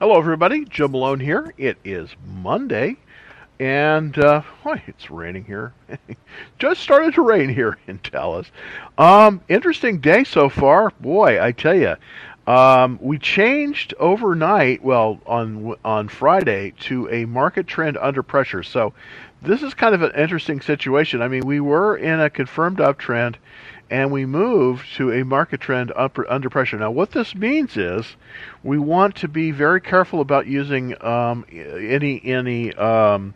Hello, everybody. Joe Malone here. It is Monday, and uh, why it's raining here. Just started to rain here in Dallas. Um, interesting day so far. Boy, I tell you, um, we changed overnight. Well, on on Friday to a market trend under pressure. So this is kind of an interesting situation. I mean, we were in a confirmed uptrend and we move to a market trend up, under pressure. Now, what this means is we want to be very careful about using um, any any um,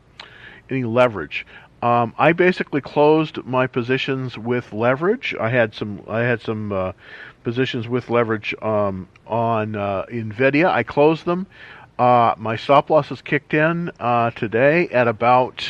any leverage. Um, I basically closed my positions with leverage. I had some I had some uh, positions with leverage um, on uh, Nvidia. I closed them. Uh, my stop losses kicked in uh, today at about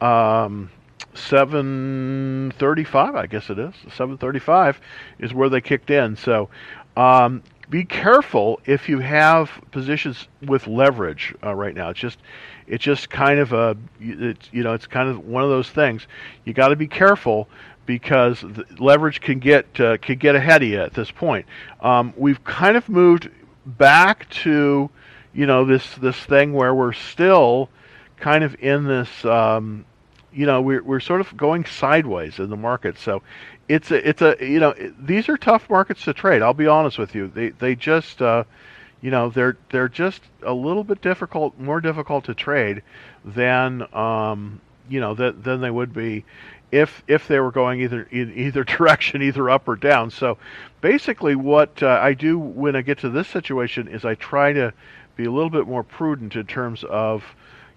um, 735 i guess it is. 735 is where they kicked in. So um, be careful if you have positions with leverage uh, right now. It's just it's just kind of a it's you know it's kind of one of those things. You got to be careful because leverage can get uh, can get ahead of you at this point. Um, we've kind of moved back to you know this this thing where we're still kind of in this um, you know we're we're sort of going sideways in the market. So it's a it's a you know these are tough markets to trade. I'll be honest with you. They they just uh, you know they're they're just a little bit difficult, more difficult to trade than um, you know that than they would be if if they were going either in either direction, either up or down. So basically, what uh, I do when I get to this situation is I try to be a little bit more prudent in terms of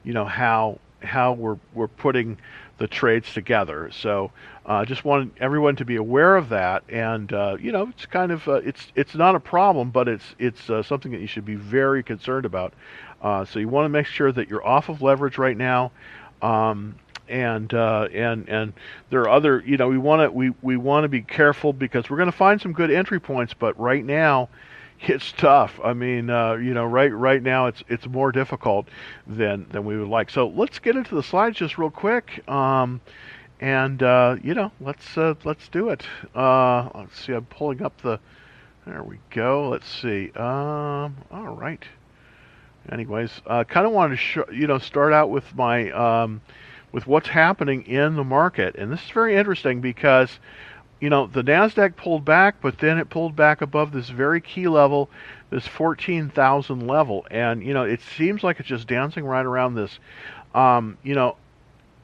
you know how how we're we're putting the trades together. So I uh, just want everyone to be aware of that, and uh, you know, it's kind of uh, it's it's not a problem, but it's it's uh, something that you should be very concerned about. Uh, so you want to make sure that you're off of leverage right now. Um, and uh, and and there are other you know we want to we, we want to be careful because we're going to find some good entry points but right now it's tough. I mean, uh, you know, right right now it's it's more difficult than than we would like. So let's get into the slides just real quick, um, and uh, you know, let's uh, let's do it. Uh, let's see. I'm pulling up the. There we go. Let's see. Um, all right. Anyways, uh, kind of wanted to show, you know start out with my um, with what's happening in the market, and this is very interesting because you know, the Nasdaq pulled back, but then it pulled back above this very key level, this 14,000 level, and you know, it seems like it's just dancing right around this. Um, you know,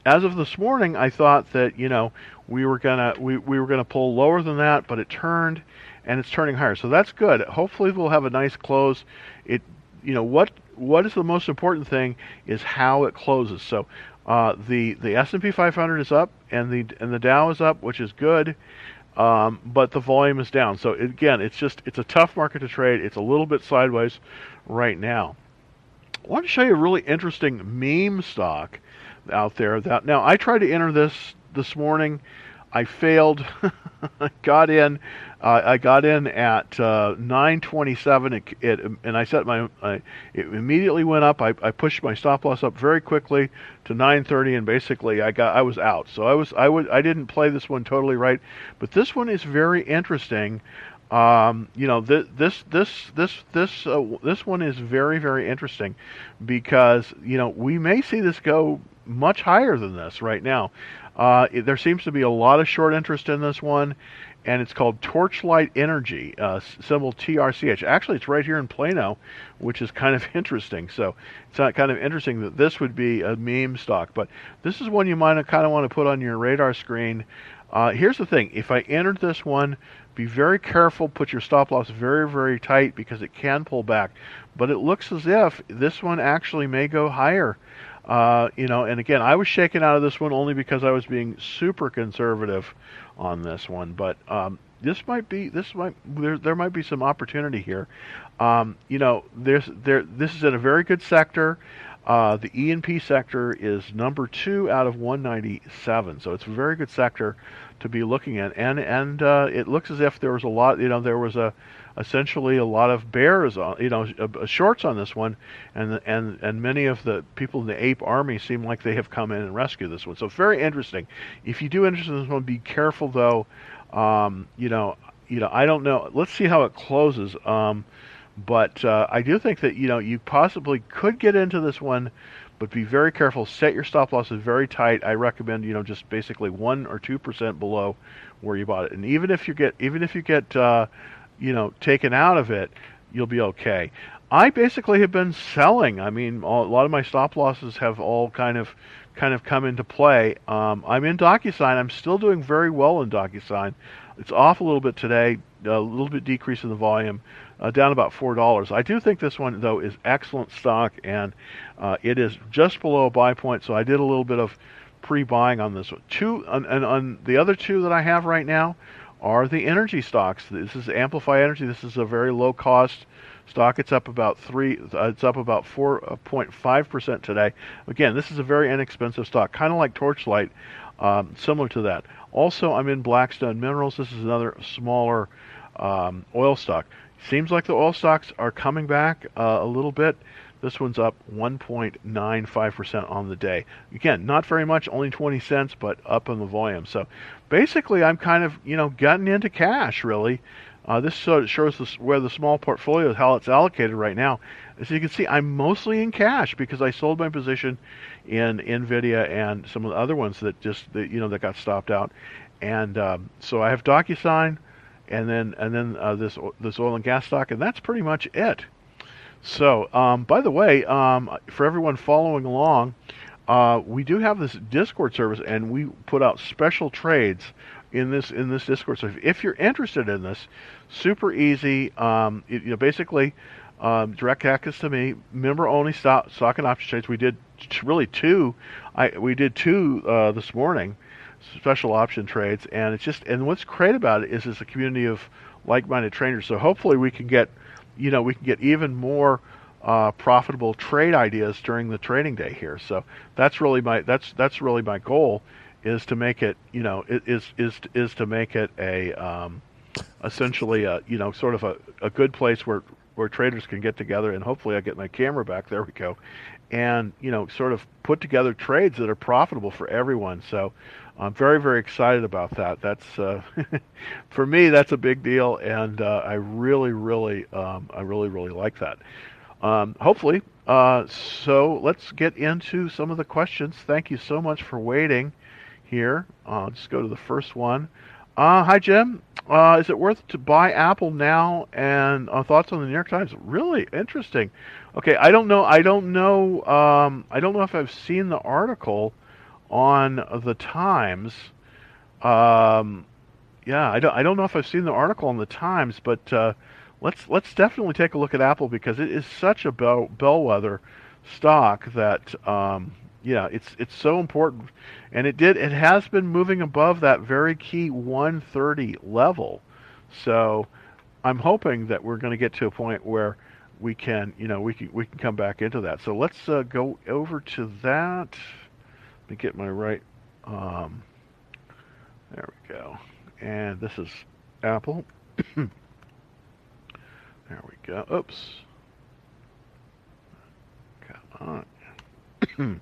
as of this morning, I thought that you know we were gonna we, we were gonna pull lower than that, but it turned, and it's turning higher, so that's good. Hopefully, we'll have a nice close. It, you know, what what is the most important thing is how it closes. So uh, the the S&P 500 is up and the and the Dow is up, which is good, um, but the volume is down. So again, it's just it's a tough market to trade. It's a little bit sideways right now. I want to show you a really interesting meme stock out there. That now I tried to enter this this morning. I failed. Got in. Uh, I got in at uh, 9:27, it, it, and I set my. I, it immediately went up. I, I pushed my stop loss up very quickly to 9:30, and basically I got. I was out. So I was. I would. I didn't play this one totally right, but this one is very interesting. Um, you know, th- this this this this uh, this one is very very interesting because you know we may see this go much higher than this right now. Uh, there seems to be a lot of short interest in this one, and it's called Torchlight Energy, uh, symbol TRCH. Actually, it's right here in Plano, which is kind of interesting. So it's not kind of interesting that this would be a meme stock, but this is one you might kind of want to put on your radar screen. Uh, here's the thing: if I entered this one, be very careful. Put your stop loss very, very tight because it can pull back. But it looks as if this one actually may go higher. Uh, you know, and again, I was shaken out of this one only because I was being super conservative on this one. But um, this might be this might there there might be some opportunity here. Um, you know, there's there this is in a very good sector. Uh, the E&P sector is number two out of 197, so it's a very good sector to be looking at. And and uh, it looks as if there was a lot. You know, there was a essentially a lot of bears on, you know, uh, shorts on this one, and and and many of the people in the ape army seem like they have come in and rescued this one. So very interesting. If you do interest in this one, be careful though. Um, you know, you know, I don't know. Let's see how it closes. Um, But uh, I do think that you know you possibly could get into this one, but be very careful. Set your stop losses very tight. I recommend you know just basically one or two percent below where you bought it. And even if you get even if you get uh, you know taken out of it, you'll be okay. I basically have been selling. I mean, all, a lot of my stop losses have all kind of kind of come into play. Um, I'm in DocuSign. I'm still doing very well in DocuSign. It's off a little bit today, a little bit decrease in the volume, uh, down about four dollars. I do think this one though is excellent stock, and uh, it is just below a buy point. So I did a little bit of pre-buying on this one. Two and, and on the other two that I have right now are the energy stocks. This is Amplify Energy. This is a very low cost stock. It's up about three. Uh, it's up about 4.5 percent today. Again, this is a very inexpensive stock, kind of like Torchlight, um, similar to that. Also, I'm in Blackstone Minerals. This is another smaller um, oil stock. Seems like the oil stocks are coming back uh, a little bit. This one's up 1.95% on the day. Again, not very much, only 20 cents, but up in the volume. So basically, I'm kind of, you know, getting into cash, really. Uh, this shows this, where the small portfolio, how it's allocated right now. As you can see, I'm mostly in cash because I sold my position in Nvidia and some of the other ones that just, that, you know, that got stopped out. And um, so I have DocuSign, and then and then uh, this this oil and gas stock, and that's pretty much it. So, um, by the way, um, for everyone following along, uh, we do have this Discord service, and we put out special trades in this in this Discord. So, if, if you're interested in this, super easy. Um, it, you know, basically, um, direct access to me, member only stock, stock and option trades. We did t- really two. I we did two uh, this morning, special option trades, and it's just and what's great about it is it's a community of like-minded traders. So hopefully we can get you know, we can get even more uh, profitable trade ideas during the trading day here. So that's really my that's that's really my goal is to make it you know is is is to make it a um, essentially a you know sort of a, a good place where where traders can get together and hopefully I get my camera back. There we go. And you know sort of put together trades that are profitable for everyone. So I'm very, very excited about that. That's uh, for me, that's a big deal, and uh, I really, really, um, I really, really like that. Um, hopefully, uh, so let's get into some of the questions. Thank you so much for waiting here. I'll just go to the first one. Uh, hi, Jim. Uh, is it worth to buy Apple now? And uh, thoughts on the New York Times? Really interesting. Okay, I don't know. I don't know. Um, I don't know if I've seen the article on the Times. Um, yeah, I don't I don't know if I've seen the article on the Times, but uh, let's let's definitely take a look at Apple because it is such a bell, bellwether stock that um, yeah, it's it's so important, and it did it has been moving above that very key 130 level. So I'm hoping that we're going to get to a point where we can you know we can we can come back into that. So let's uh, go over to that me get my right. Um, there we go. And this is Apple. there we go. Oops. Come on.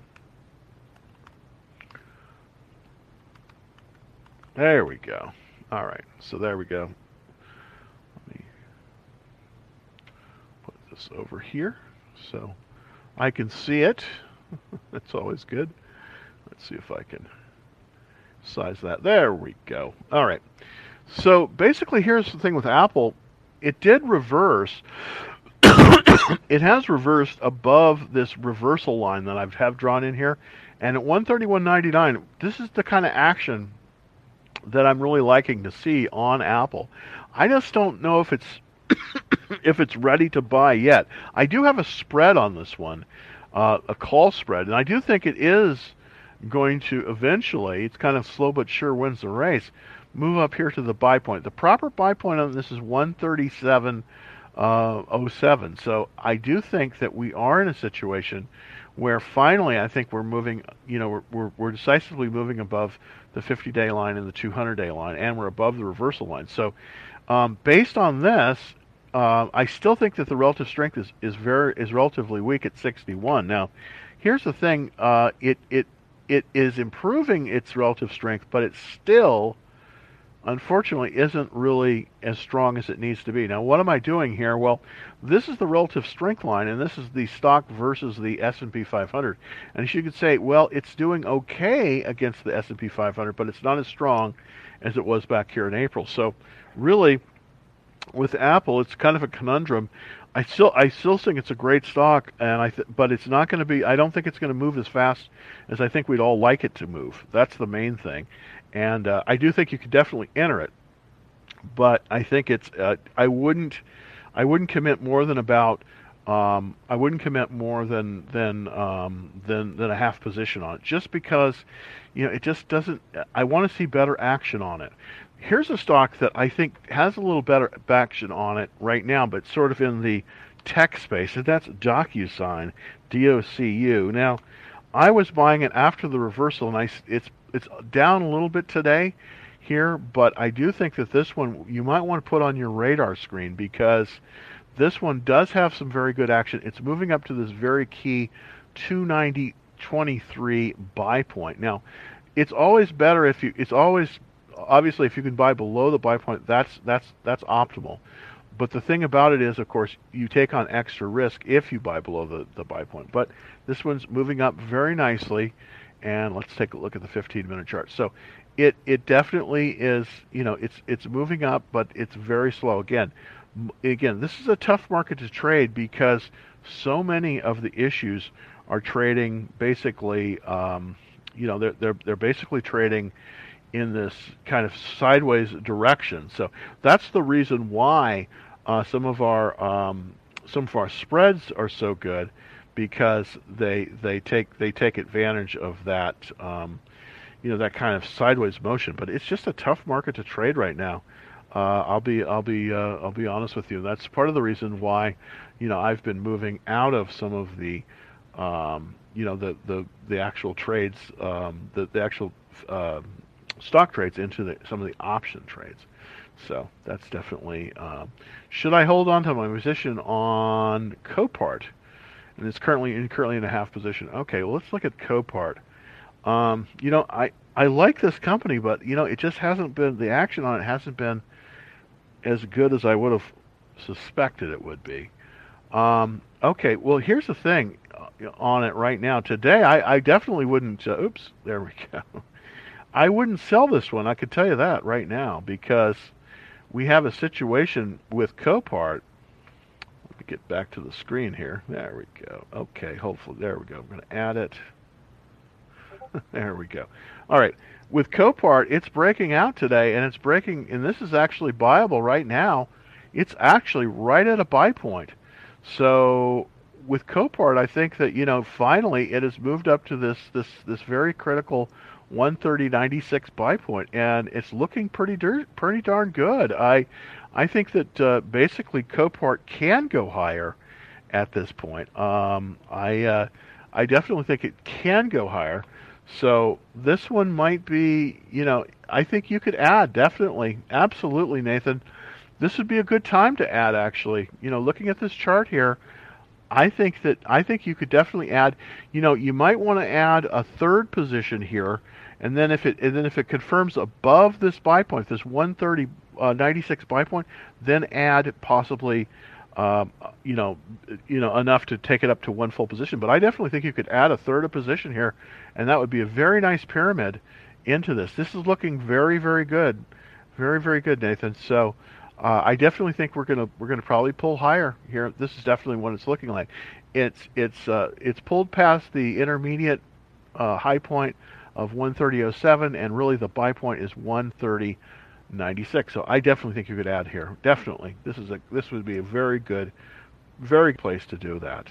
there we go. All right. So there we go. Let me put this over here so I can see it. That's always good. Let's see if I can size that. There we go. All right. So basically, here's the thing with Apple. It did reverse. it has reversed above this reversal line that I've have drawn in here. And at 131.99, this is the kind of action that I'm really liking to see on Apple. I just don't know if it's if it's ready to buy yet. I do have a spread on this one, uh, a call spread, and I do think it is going to eventually, it's kind of slow but sure wins the race, move up here to the buy point. The proper buy point on this is 137.07. Uh, so I do think that we are in a situation where finally I think we're moving, you know, we're, we're, we're decisively moving above the 50-day line and the 200-day line, and we're above the reversal line. So um, based on this, uh, I still think that the relative strength is, is very is relatively weak at 61. Now, here's the thing: uh, it it it is improving its relative strength, but it's still unfortunately isn't really as strong as it needs to be. Now, what am I doing here? Well, this is the relative strength line, and this is the stock versus the S&P 500. And you could say, well, it's doing okay against the S&P 500, but it's not as strong as it was back here in April. So, really, with Apple, it's kind of a conundrum. I still, I still think it's a great stock, and I, th- but it's not going to be. I don't think it's going to move as fast as I think we'd all like it to move. That's the main thing and uh, I do think you could definitely enter it, but I think it's uh, I wouldn't I wouldn't commit more than about um, I wouldn't commit more than than um, than than a half position on it, just because you know it just doesn't. I want to see better action on it. Here's a stock that I think has a little better action on it right now, but sort of in the tech space, and that's DocuSign, D-O-C-U. Now, I was buying it after the reversal, and I it's it's down a little bit today here, but I do think that this one you might want to put on your radar screen because this one does have some very good action. It's moving up to this very key 290.23 buy point. Now, it's always better if you it's always obviously if you can buy below the buy point, that's that's that's optimal. But the thing about it is, of course, you take on extra risk if you buy below the, the buy point. But this one's moving up very nicely and let's take a look at the 15 minute chart. So it it definitely is, you know, it's it's moving up, but it's very slow. Again, again, this is a tough market to trade because so many of the issues are trading basically, um, you know, they're they're they're basically trading in this kind of sideways direction. So that's the reason why uh, some of our um, some of our spreads are so good because they they take they take advantage of that um, you know that kind of sideways motion. But it's just a tough market to trade right now. Uh, I'll be I'll be uh, I'll be honest with you. That's part of the reason why you know I've been moving out of some of the um, you know the the the actual trades um, the the actual uh, stock trades into the, some of the option trades. So that's definitely. Um, should I hold on to my position on Copart? and it's currently in currently in a half position. Okay, well let's look at Copart. Um, you know, I I like this company, but you know, it just hasn't been the action on it hasn't been as good as I would have suspected it would be. Um, okay, well here's the thing uh, on it right now. Today, I, I definitely wouldn't. Uh, oops, there we go. I wouldn't sell this one. I could tell you that right now because we have a situation with Copart Let me get back to the screen here. There we go. Okay, hopefully, there we go. I'm going to add it. there we go. All right, with Copart, it's breaking out today, and it's breaking, and this is actually buyable right now. It's actually right at a buy point. So with Copart, I think that you know finally it has moved up to this this this very critical 130.96 buy point, and it's looking pretty dir- pretty darn good. I I think that uh, basically Copart can go higher at this point. Um, I uh, I definitely think it can go higher. So this one might be, you know, I think you could add definitely, absolutely, Nathan. This would be a good time to add. Actually, you know, looking at this chart here, I think that I think you could definitely add. You know, you might want to add a third position here, and then if it and then if it confirms above this buy point, this 130 uh, 96 buy point, then add possibly, um, you know, you know enough to take it up to one full position. But I definitely think you could add a third of position here, and that would be a very nice pyramid into this. This is looking very, very good, very, very good, Nathan. So. Uh, I definitely think we're gonna we're gonna probably pull higher here. This is definitely what it's looking like. It's it's uh, it's pulled past the intermediate uh, high point of 130.07, and really the buy point is 130.96. So I definitely think you could add here. Definitely, this is a this would be a very good, very place to do that.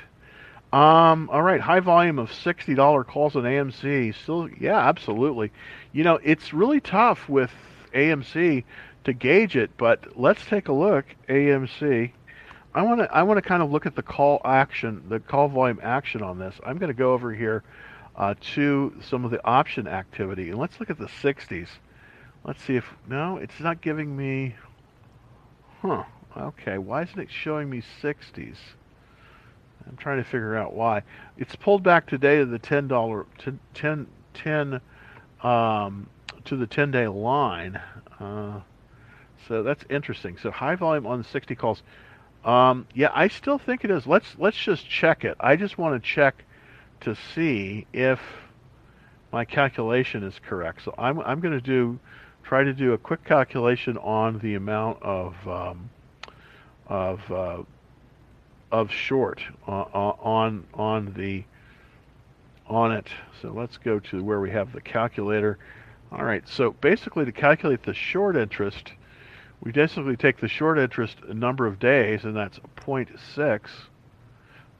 Um, all right, high volume of sixty dollar calls on AMC. Still, yeah, absolutely. You know, it's really tough with AMC to gauge it, but let's take a look. AMC. I want to I want to kind of look at the call action, the call volume action on this. I'm going to go over here uh, to some of the option activity, and let's look at the 60s. Let's see if, no, it's not giving me, huh, okay, why isn't it showing me 60s? I'm trying to figure out why. It's pulled back today to the $10, 10, 10 um, to the 10 day line. Uh, so that's interesting. So high volume on the 60 calls. Um, yeah, I still think it is. Let's let's just check it. I just want to check to see if my calculation is correct. So I'm I'm going to do try to do a quick calculation on the amount of um, of uh, of short uh, uh, on on the on it. So let's go to where we have the calculator. All right. So basically, to calculate the short interest, we basically take the short interest number of days, and that's 0.6,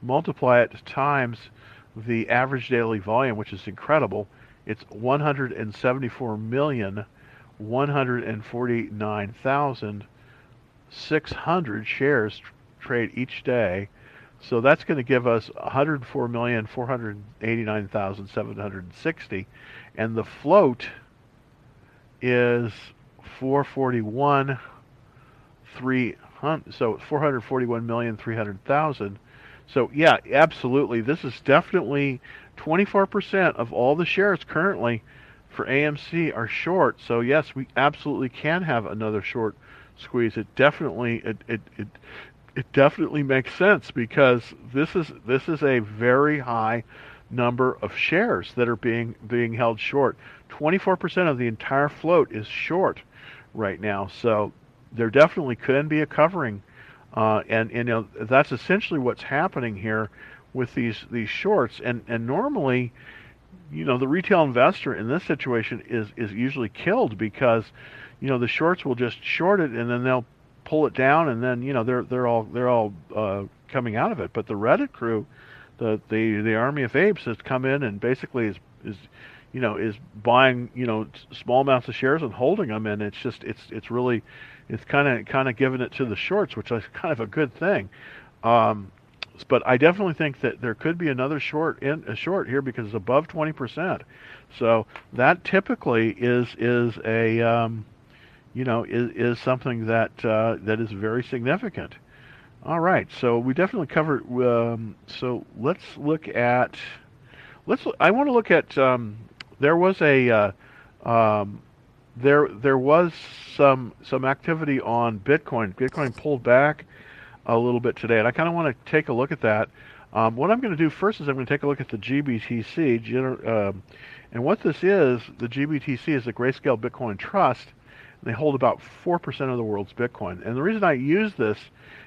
multiply it times the average daily volume, which is incredible. It's 174 million 149,600 shares trade each day. So that's going to give us 104,489,760 and the float is 441 300 so 441,300,000. So yeah, absolutely. This is definitely 24% of all the shares currently for AMC are short. So yes, we absolutely can have another short squeeze. It definitely it it it, it definitely makes sense because this is this is a very high number of shares that are being being held short. 24% of the entire float is short right now. So there definitely can be a covering uh, and, and you know, that's essentially what's happening here with these these shorts and and normally you know the retail investor in this situation is is usually killed because you know the shorts will just short it and then they'll pull it down and then you know they're they're all they're all uh, coming out of it but the reddit crew the the the army of apes has come in and basically is is you know is buying you know small amounts of shares and holding them and it's just it's it's really it's kind of kind of giving it to the shorts which is kind of a good thing um, but I definitely think that there could be another short in a short here because it's above 20%. So that typically is is a um, you know is, is something that uh, that is very significant. All right, so we definitely covered. Um, so let's look at let's. I want to look at. Um, there was a uh, um, there there was some some activity on Bitcoin. Bitcoin pulled back a little bit today, and I kind of want to take a look at that. Um, what I'm going to do first is I'm going to take a look at the GBTC, um, and what this is, the GBTC is the Grayscale Bitcoin Trust. They hold about 4% of the world's Bitcoin. And the reason I use this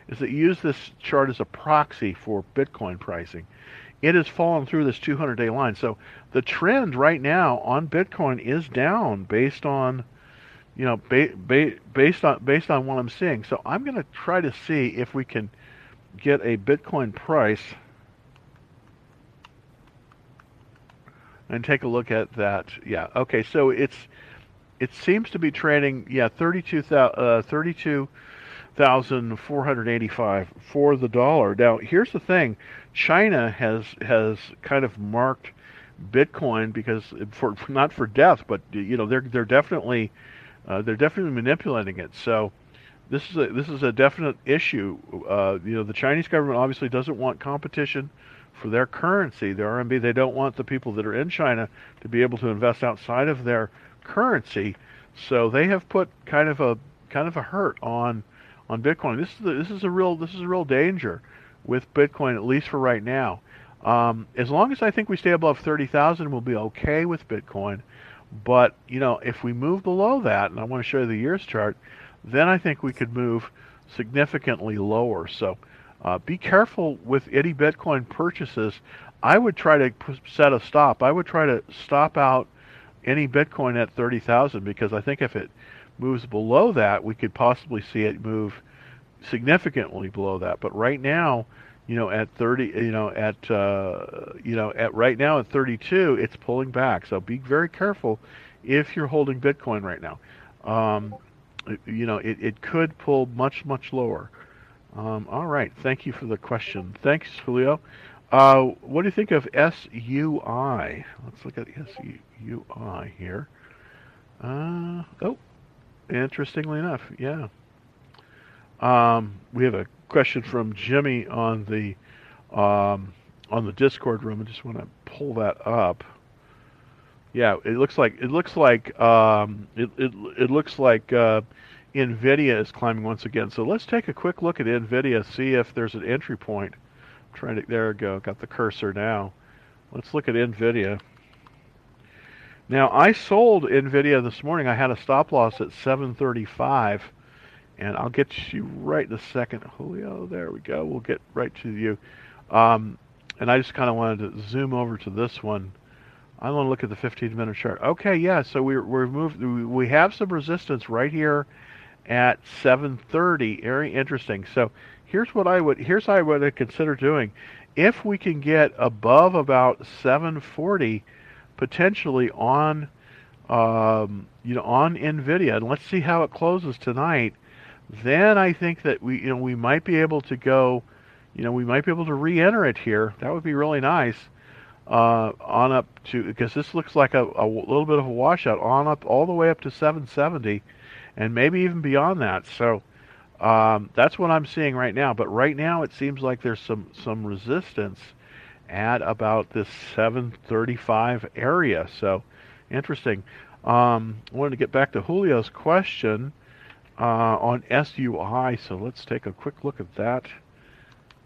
is that use this chart as a proxy for Bitcoin pricing. It has fallen through this 200-day line. So the trend right now on Bitcoin is down based on you know, ba- ba- based on based on what I'm seeing. So I'm going to try to see if we can get a Bitcoin price and take a look at that. Yeah. Okay. So it's it seems to be trading. Yeah, Thirty-two thousand. Uh, 32 uh, 32,485 for the dollar. Now here's the thing: China has has kind of marked Bitcoin because for not for death, but you know they're they're definitely uh, they're definitely manipulating it. So this is a this is a definite issue. Uh, you know, the Chinese government obviously doesn't want competition for their currency, their RMB. They don't want the people that are in China to be able to invest outside of their currency. So they have put kind of a kind of a hurt on on Bitcoin. This is a, this is a real this is a real danger with Bitcoin, at least for right now. Um, as long as I think we stay above thirty thousand, we'll be okay with Bitcoin. But, you know, if we move below that, and I want to show you the years chart, then I think we could move significantly lower. So uh, be careful with any Bitcoin purchases. I would try to set a stop. I would try to stop out any Bitcoin at 30,000 because I think if it moves below that, we could possibly see it move significantly below that. But right now, you know, at 30, you know, at, uh, you know, at right now at 32, it's pulling back. So be very careful if you're holding Bitcoin right now. Um, you know, it, it could pull much, much lower. Um, all right. Thank you for the question. Thanks, Julio. Uh, what do you think of SUI? Let's look at SUI here. Uh, oh, interestingly enough, yeah. Um, we have a question from Jimmy on the um, on the Discord room. I just want to pull that up. Yeah, it looks like it looks like um, it, it it looks like uh, Nvidia is climbing once again. So let's take a quick look at Nvidia, see if there's an entry point. I'm trying to there we go, got the cursor now. Let's look at Nvidia. Now I sold Nvidia this morning. I had a stop loss at 735, and I'll get you right in a second, Julio. There we go. We'll get right to you. Um, and I just kind of wanted to zoom over to this one. I want to look at the 15 minute chart. Okay, yeah, so we're, we're moved, we have some resistance right here at 730. Very interesting. So here's what I would, here's what I would consider doing. If we can get above about 740, potentially on, um, you know, on NVIDIA, and let's see how it closes tonight, then I think that we, you know, we might be able to go, you know, we might be able to re-enter it here. That would be really nice uh, on up to because this looks like a, a little bit of a washout on up all the way up to 770 and maybe even beyond that. So um, that's what I'm seeing right now. But right now it seems like there's some some resistance at about this 735 area so interesting um, I wanted to get back to Julio's question uh, on SUI so let's take a quick look at that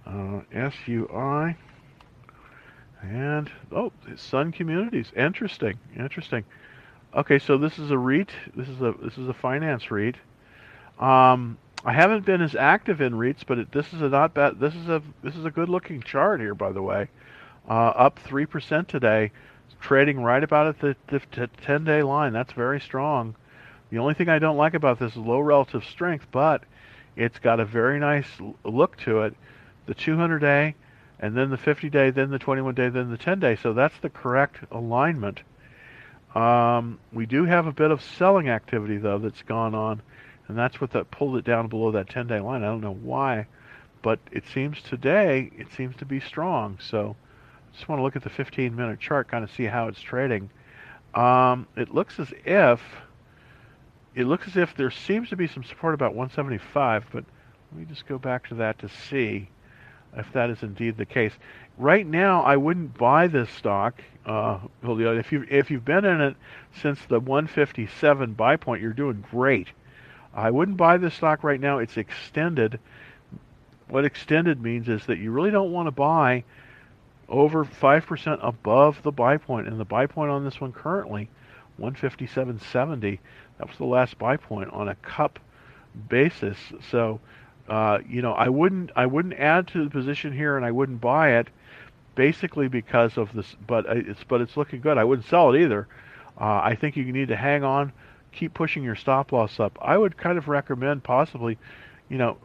uh, SUI and oh, Sun Communities. Interesting. Interesting. Okay, so this is a REIT. This is a this is a finance REIT. Um, I haven't been as active in REITs, but it, this is a not bad. This is a this is a good looking chart here, by the way. Uh, up three percent today, trading right about at the, the ten day line. That's very strong. The only thing I don't like about this is low relative strength, but it's got a very nice look to it. The 200 day and then the 50 day, then the 21 day, then the 10 day. So that's the correct alignment. Um, we do have a bit of selling activity though that's gone on, and that's what that pulled it down below that 10 day line. I don't know why, but it seems today it seems to be strong. So just want to look at the 15 minute chart, kind of see how it's trading. Um, it looks as if it looks as if there seems to be some support about 175, but let me just go back to that to see if that is indeed the case. Right now, I wouldn't buy this stock, uh. If you if you've been in it since the 157 buy point, you're doing great. I wouldn't buy this stock right now. It's extended. What extended means is that you really don't want to buy over 5% above the buy point, and the buy point on this one currently 157.70. That was the last buy point on a cup basis. So uh, you know, I wouldn't I wouldn't add to the position here, and I wouldn't buy it, basically because of this. But it's but it's looking good. I wouldn't sell it either. Uh, I think you need to hang on, keep pushing your stop loss up. I would kind of recommend possibly, you know,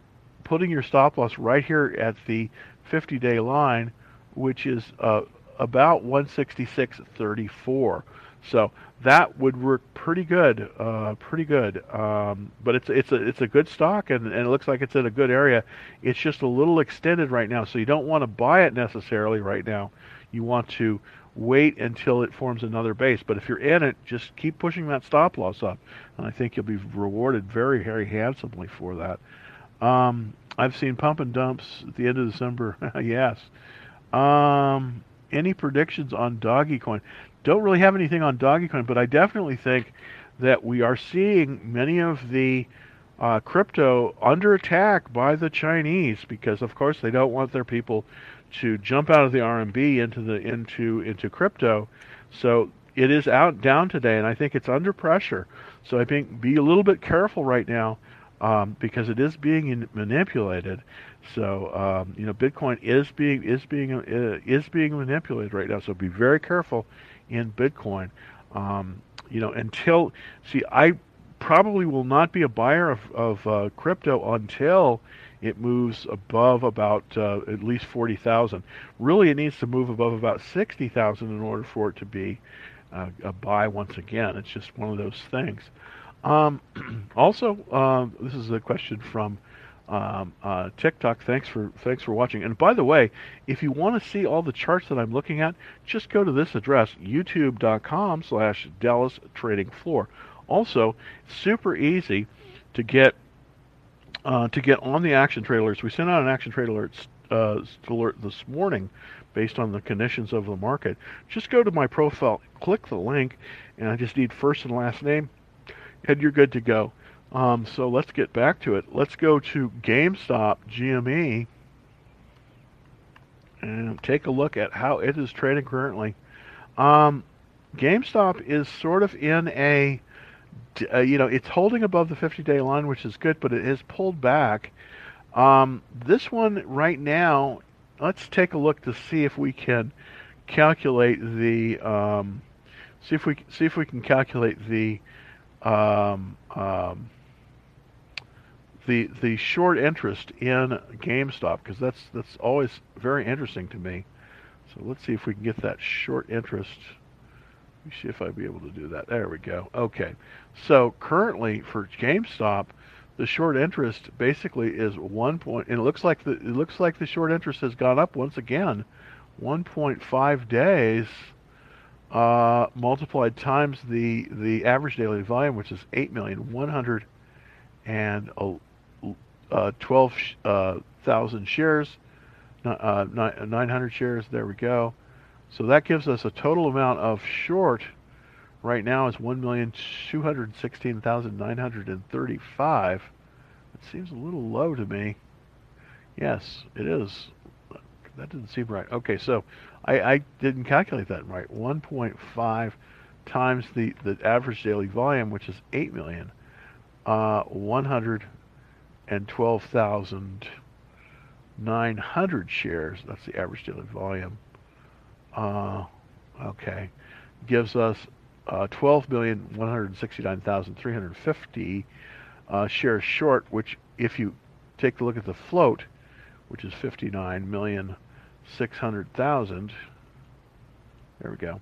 putting your stop loss right here at the 50-day line, which is uh, about 166.34. So that would work pretty good, uh, pretty good. Um, but it's it's a it's a good stock, and, and it looks like it's in a good area. It's just a little extended right now, so you don't want to buy it necessarily right now. You want to wait until it forms another base. But if you're in it, just keep pushing that stop loss up, and I think you'll be rewarded very very handsomely for that. Um, I've seen pump and dumps at the end of December. yes. Um, any predictions on Doggy Coin? Don't really have anything on Dogecoin, but I definitely think that we are seeing many of the uh, crypto under attack by the Chinese because, of course, they don't want their people to jump out of the RMB into the into into crypto. So it is out down today, and I think it's under pressure. So I think be a little bit careful right now um, because it is being manipulated. So um, you know, Bitcoin is being is being uh, is being manipulated right now. So be very careful in Bitcoin. Um, you know, until see, I probably will not be a buyer of, of uh, crypto until it moves above about uh, at least 40,000. Really, it needs to move above about 60,000 in order for it to be uh, a buy once again. It's just one of those things. Um, also, uh, this is a question from um, uh, TikTok. Thanks for thanks for watching. And by the way, if you want to see all the charts that I'm looking at, just go to this address, youtube.com/slash Dallas Trading Floor. Also, super easy to get uh, to get on the action trade alerts. We sent out an action trade alert uh, alert this morning based on the conditions of the market. Just go to my profile, click the link, and I just need first and last name, and you're good to go. Um, so let's get back to it. Let's go to GameStop GME and take a look at how it is trading currently. Um, GameStop is sort of in a, uh, you know, it's holding above the 50-day line, which is good, but it has pulled back. Um, this one right now, let's take a look to see if we can calculate the, um, see if we see if we can calculate the, um, um, the the short interest in GameStop because that's that's always very interesting to me. So let's see if we can get that short interest. Let me see if I'll be able to do that. There we go. Okay. So currently for GameStop, the short interest basically is one point, and it looks like the it looks like the short interest has gone up once again, 1.5 days uh, multiplied times the the average daily volume, which is eight million one hundred and uh, twelve uh, shares, uh, 900 shares. There we go. So that gives us a total amount of short right now is 1,216,935. It seems a little low to me. Yes, it is. That didn't seem right. Okay, so I, I didn't calculate that right. 1.5 times the, the average daily volume, which is 8 million, uh, 112,900 shares. That's the average daily volume. Uh, okay, gives us uh, 12,169,350 uh, shares short, which if you take a look at the float, which is 59,600,000, there we go.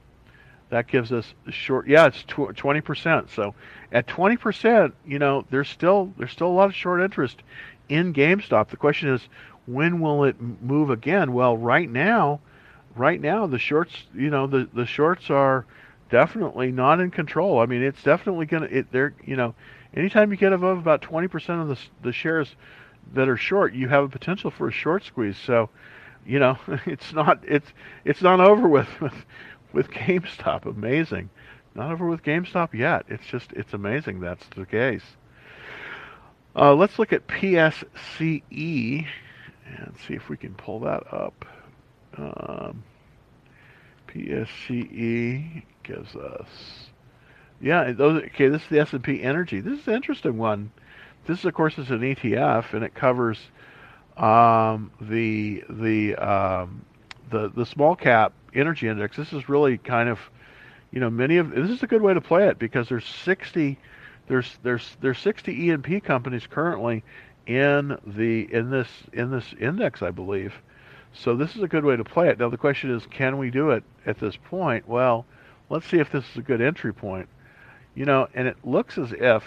That gives us short. Yeah, it's twenty percent. So at twenty percent, you know, there's still there's still a lot of short interest in GameStop. The question is, when will it move again? Well, right now, right now the shorts, you know, the the shorts are definitely not in control. I mean, it's definitely going to, it, they're, you know, anytime you get above about 20% of the, the shares that are short, you have a potential for a short squeeze. So, you know, it's not, it's, it's not over with, with, with GameStop. Amazing. Not over with GameStop yet. It's just, it's amazing that's the case. Uh, let's look at PSCE and see if we can pull that up. Um, PSCE gives us. Yeah, those. Okay, this is the S and P Energy. This is an interesting one. This, of course, is an ETF, and it covers um, the the um, the the small cap energy index. This is really kind of, you know, many of this is a good way to play it because there's 60 there's there's there's 60 E&P companies currently in the in this in this index, I believe. So this is a good way to play it. Now the question is, can we do it at this point? Well, let's see if this is a good entry point. You know, and it looks as if,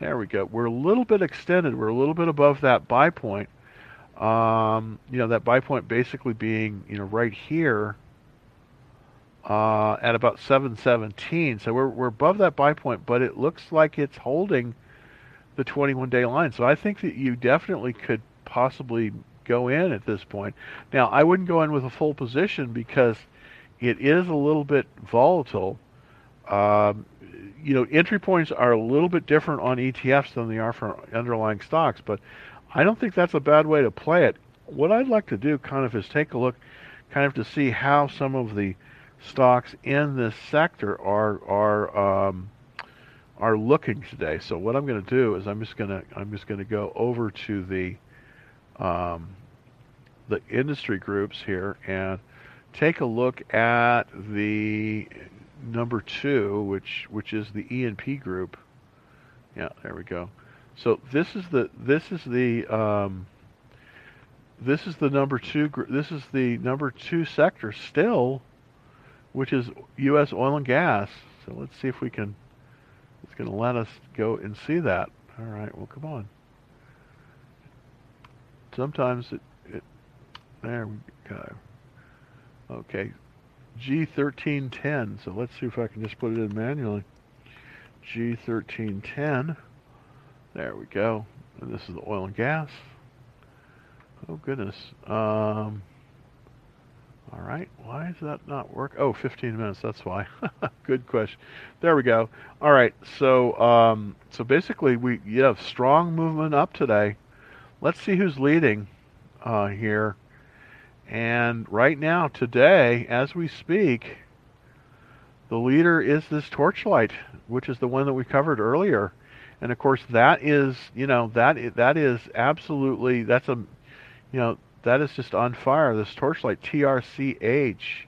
there we go, we're a little bit extended. We're a little bit above that buy point. Um, you know, that buy point basically being, you know, right here uh, at about 717. So we're, we're above that buy point, but it looks like it's holding the 21 day line. So I think that you definitely could possibly go in at this point. Now, I wouldn't go in with a full position because it is a little bit volatile. Um, you know, entry points are a little bit different on ETFs than they are for underlying stocks, but I don't think that's a bad way to play it. What I'd like to do kind of is take a look kind of to see how some of the stocks in this sector are are um, are looking today. So what I'm going to do is I'm just going to I'm just going to go over to the um, the industry groups here and take a look at the number two, which which is the E and P group. Yeah, there we go. So this is the this is the um, this is the number two. This is the number two sector still, which is U.S. oil and gas. So let's see if we can. It's going to let us go and see that. All right. Well, come on. Sometimes it, it there we go. Okay, G1310. So let's see if I can just put it in manually. G1310. There we go. And this is the oil and gas. Oh goodness. Um, all right. Why does that not work? Oh, 15 minutes. That's why. Good question. There we go. All right. So, um, so basically, we you have strong movement up today. Let's see who's leading uh, here. And right now, today, as we speak, the leader is this torchlight, which is the one that we covered earlier. And of course, that is, you know, that that is absolutely that's a, you know, that is just on fire. This torchlight TRCH.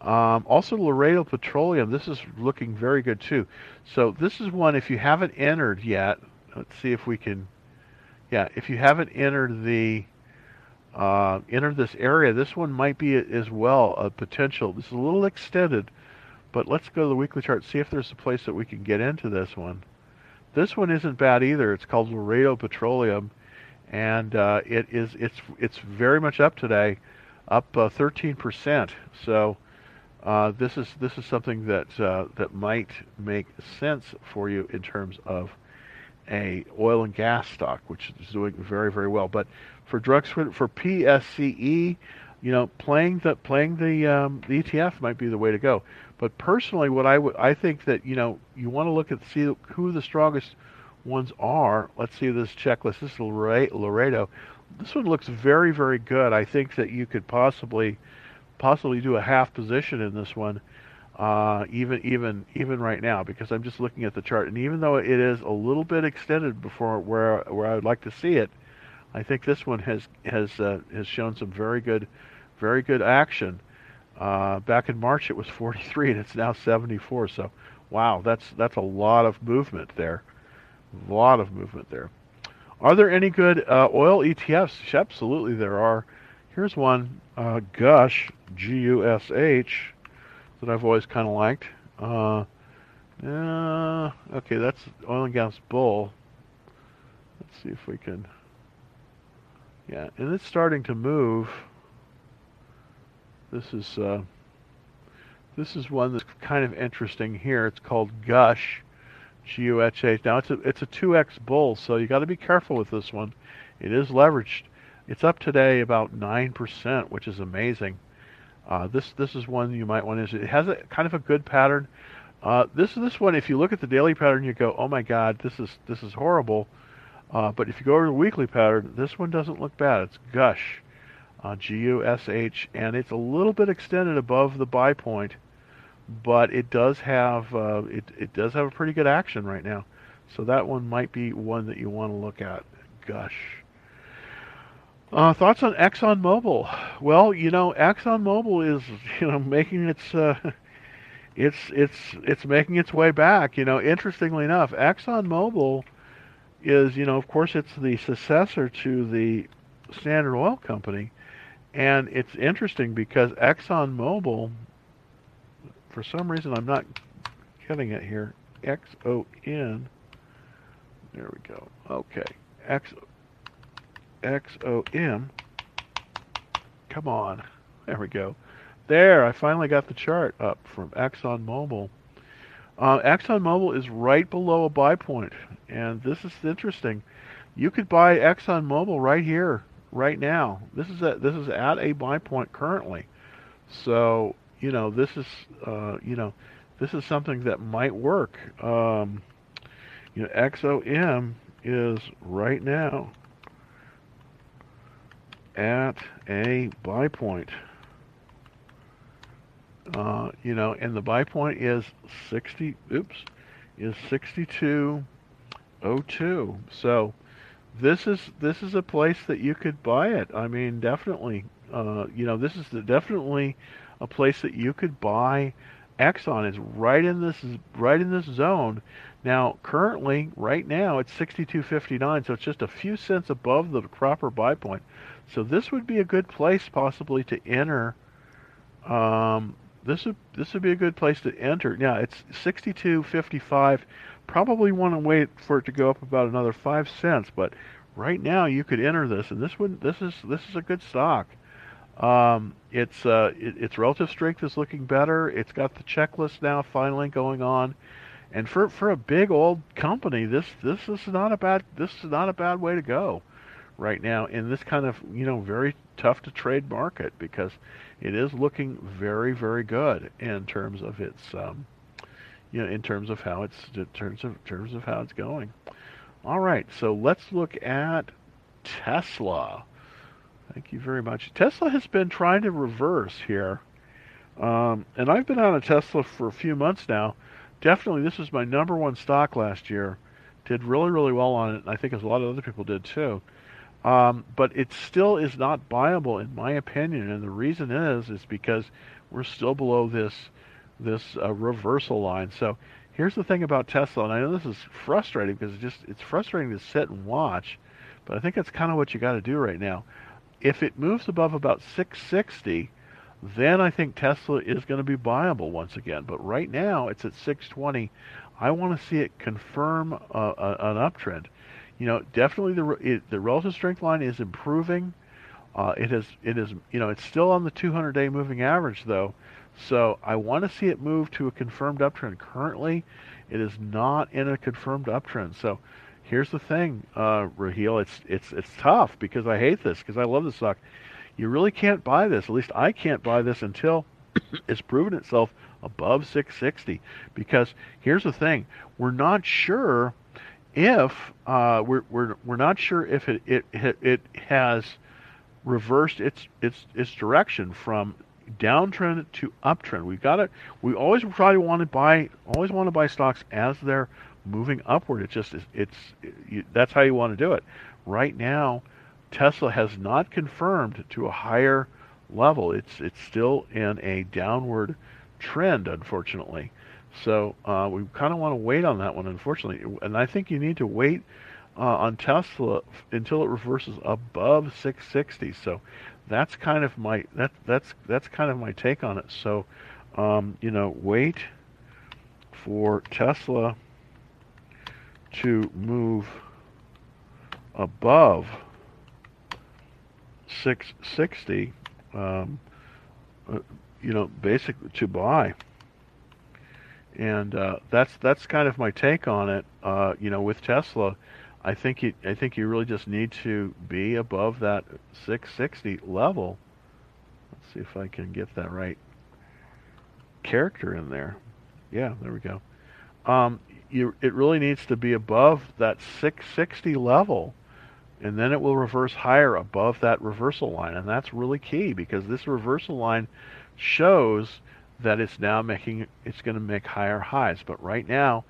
Um, also, Laredo Petroleum. This is looking very good too. So this is one. If you haven't entered yet, let's see if we can. Yeah, if you haven't entered the uh, enter this area, this one might be as well a potential. This is a little extended, but let's go to the weekly chart, see if there's a place that we can get into this one. This one isn't bad either. It's called Laredo Petroleum, and uh, it is it's it's very much up today, up uh, 13%. So uh, this is this is something that uh, that might make sense for you in terms of a oil and gas stock, which is doing very very well. But for drugs for, for PSCE, you know, playing the playing the um, the ETF might be the way to go. But personally, what I would I think that you know you want to look at see who the strongest ones are. Let's see this checklist. This is Laredo. This one looks very very good. I think that you could possibly possibly do a half position in this one. Uh, even even even right now because I'm just looking at the chart and even though it is a little bit extended before where where I would like to see it, I think this one has has uh, has shown some very good, very good action. Uh, back in March, it was 43, and it's now 74. So, wow, that's that's a lot of movement there. A lot of movement there. Are there any good uh, oil ETFs? Absolutely, there are. Here's one, uh, Gush, G-U-S-H, that I've always kind of liked. Uh, okay, that's oil and gas bull. Let's see if we can. Yeah, and it's starting to move. This is uh, this is one that's kind of interesting here. It's called Gush, G-U-H-A. Now it's a it's a 2x bull, so you got to be careful with this one. It is leveraged. It's up today about nine percent, which is amazing. Uh, this this is one you might want to. It has a kind of a good pattern. Uh, this this one, if you look at the daily pattern, you go, "Oh my God, this is this is horrible." Uh, but if you go over the weekly pattern, this one doesn't look bad. It's Gush, uh, G-U-S-H, and it's a little bit extended above the buy point, but it does have uh, it it does have a pretty good action right now. So that one might be one that you want to look at. Gush. Uh, thoughts on ExxonMobil? Well, you know, ExxonMobil is you know making its uh, it's it's it's making its way back. You know, interestingly enough, ExxonMobil is, you know, of course, it's the successor to the Standard Oil Company, and it's interesting because ExxonMobil, for some reason, I'm not getting it here. X O N. There we go. Okay. X X O M. Come on. There we go. There, I finally got the chart up from ExxonMobil. Uh, ExxonMobil is right below a buy point, and this is interesting. You could buy ExxonMobil right here, right now. This is at this is at a buy point currently. So you know this is uh, you know this is something that might work. Um, you know XOM is right now at a buy point. Uh, you know, and the buy point is 60. Oops, is 62.02. So this is this is a place that you could buy it. I mean, definitely. Uh, you know, this is the, definitely a place that you could buy Exxon. It's right in this right in this zone. Now, currently, right now, it's 62.59, so it's just a few cents above the proper buy point. So this would be a good place possibly to enter um, this would this would be a good place to enter. Now it's 62.55. Probably want to wait for it to go up about another five cents, but right now you could enter this, and this would this is this is a good stock. Um, it's uh, it, its relative strength is looking better. It's got the checklist now finally going on, and for for a big old company, this this is not a bad this is not a bad way to go. right now in this kind of you know very tough to trade market because it is looking very very good in terms of its um, you know in terms of how it's in terms of in terms of how it's going. All right, so let's look at Tesla. Thank you very much. Tesla has been trying to reverse here. Um, and I've been on a Tesla for a few months now. Definitely, this was my number one stock last year. Did really, really well on it. And I think as a lot of other people did too. Um, but it still is not buyable, in my opinion. And the reason is, is because we're still below this this uh, reversal line. So here's the thing about Tesla, and I know this is frustrating because it's just it's frustrating to sit and watch, but I think that's kind of what you got to do right now. If it moves above about 660, then I think Tesla is going to be buyable once again. But right now it's at 620. I want to see it confirm uh, a, an uptrend. You know, definitely the it, the relative strength line is improving. Uh, it is it is you know it's still on the 200-day moving average though, so I want to see it move to a confirmed uptrend. Currently, it is not in a confirmed uptrend. So here's the thing, uh, Raheel. It's it's it's tough because I hate this because I love the stock. You really can't buy this. At least I can't buy this until it's proven itself above 660. Because here's the thing: we're not sure if uh, we're we're we're not sure if it it it has reversed its its its direction from downtrend to uptrend. We've got it. We always try to want to buy. Always want to buy stocks as they're moving upward. It's just it's you, that's how you want to do it. Right now, Tesla has not confirmed to a higher level. It's it's still in a downward trend, unfortunately. So uh, we kind of want to wait on that one, unfortunately. And I think you need to wait uh, on Tesla until it reverses above 660. So that's kind of my that that's that's kind of my take on it. So um, you know, wait for Tesla to move above 660, um, uh, you know, basically to buy. And uh, that's that's kind of my take on it. Uh, you know, with Tesla, I think you I think you really just need to be above that 660 level. Let's see if I can get that right character in there. Yeah, there we go. Um, you, it really needs to be above that 660 level and then it will reverse higher above that reversal line and that's really key because this reversal line shows that it's now making it's going to make higher highs but right now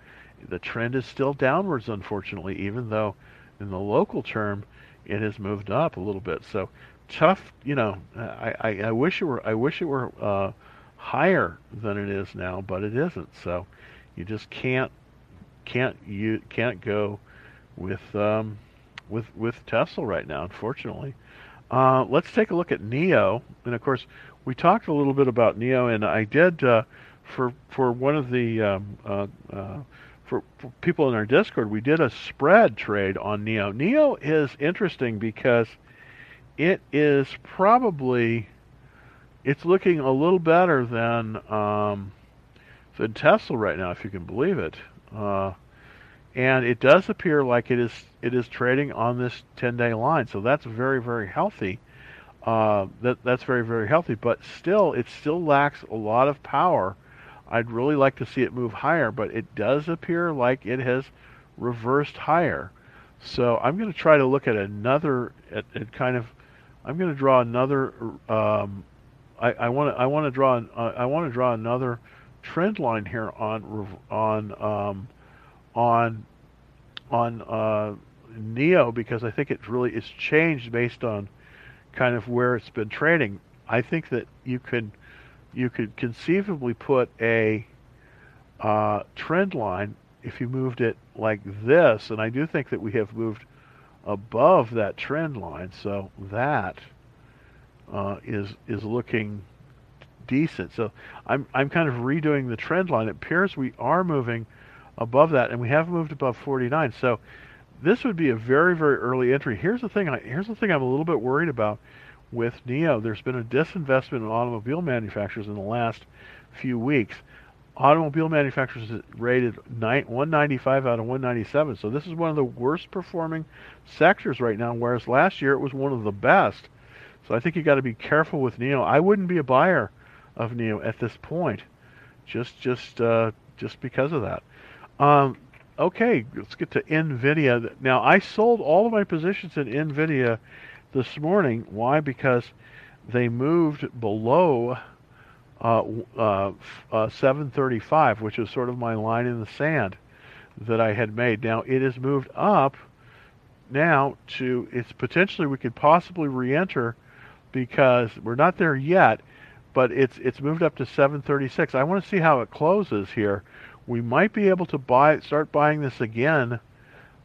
the trend is still downwards unfortunately even though in the local term it has moved up a little bit. So tough you know i i, I wish it were i wish it were uh, higher than it is now but it isn't. So you just can't can't you can't go with um, with with Tesla right now, unfortunately. Uh, let's take a look at NIO, and of course, we talked a little bit about NIO, and I did uh, for for one of the um, uh, uh, for, for, people in our Discord, we did a spread trade on NIO. NIO is interesting because it is probably it's looking a little better than um, than Tesla right now, if you can believe it. Uh, and it does appear like it is it is trading on this 10-day line, so that's very very healthy. Uh, that that's very very healthy, but still it still lacks a lot of power. I'd really like to see it move higher, but it does appear like it has reversed higher. So I'm going to try to look at another at, at kind of I'm going to draw another um, I want to I want to draw an, uh, I want to draw another trend line here on on um, on on uh, NIO because I think it's really it's changed based on kind of where it's been trading. I think that you could you could conceivably put a uh, trend line if you moved it like this, and I do think that we have moved above that trend line, so that uh, is is looking decent. So I'm I'm kind of redoing the trend line. It appears we are moving above that, and we have moved above 49. So this would be a very very early entry. Here's the thing. I, here's the thing I'm a little bit worried about with NIO. There's been a disinvestment in automobile manufacturers in the last few weeks. automobile manufacturers rated 195 out of 197. So this is one of the worst performing sectors right now, whereas last year it was one of the best. So I think you got to be careful with NIO. I wouldn't be a buyer of NIO at this point, just just uh, just because of that. Um, okay, let's get to Nvidia. Now I sold all of my positions in Nvidia this morning. Why? Because they moved below uh, uh, uh, 735, which is sort of my line in the sand that I had made. Now it has moved up now to it's potentially we could possibly re-enter because we're not there yet, but it's it's moved up to 736. I want to see how it closes here. We might be able to buy start buying this again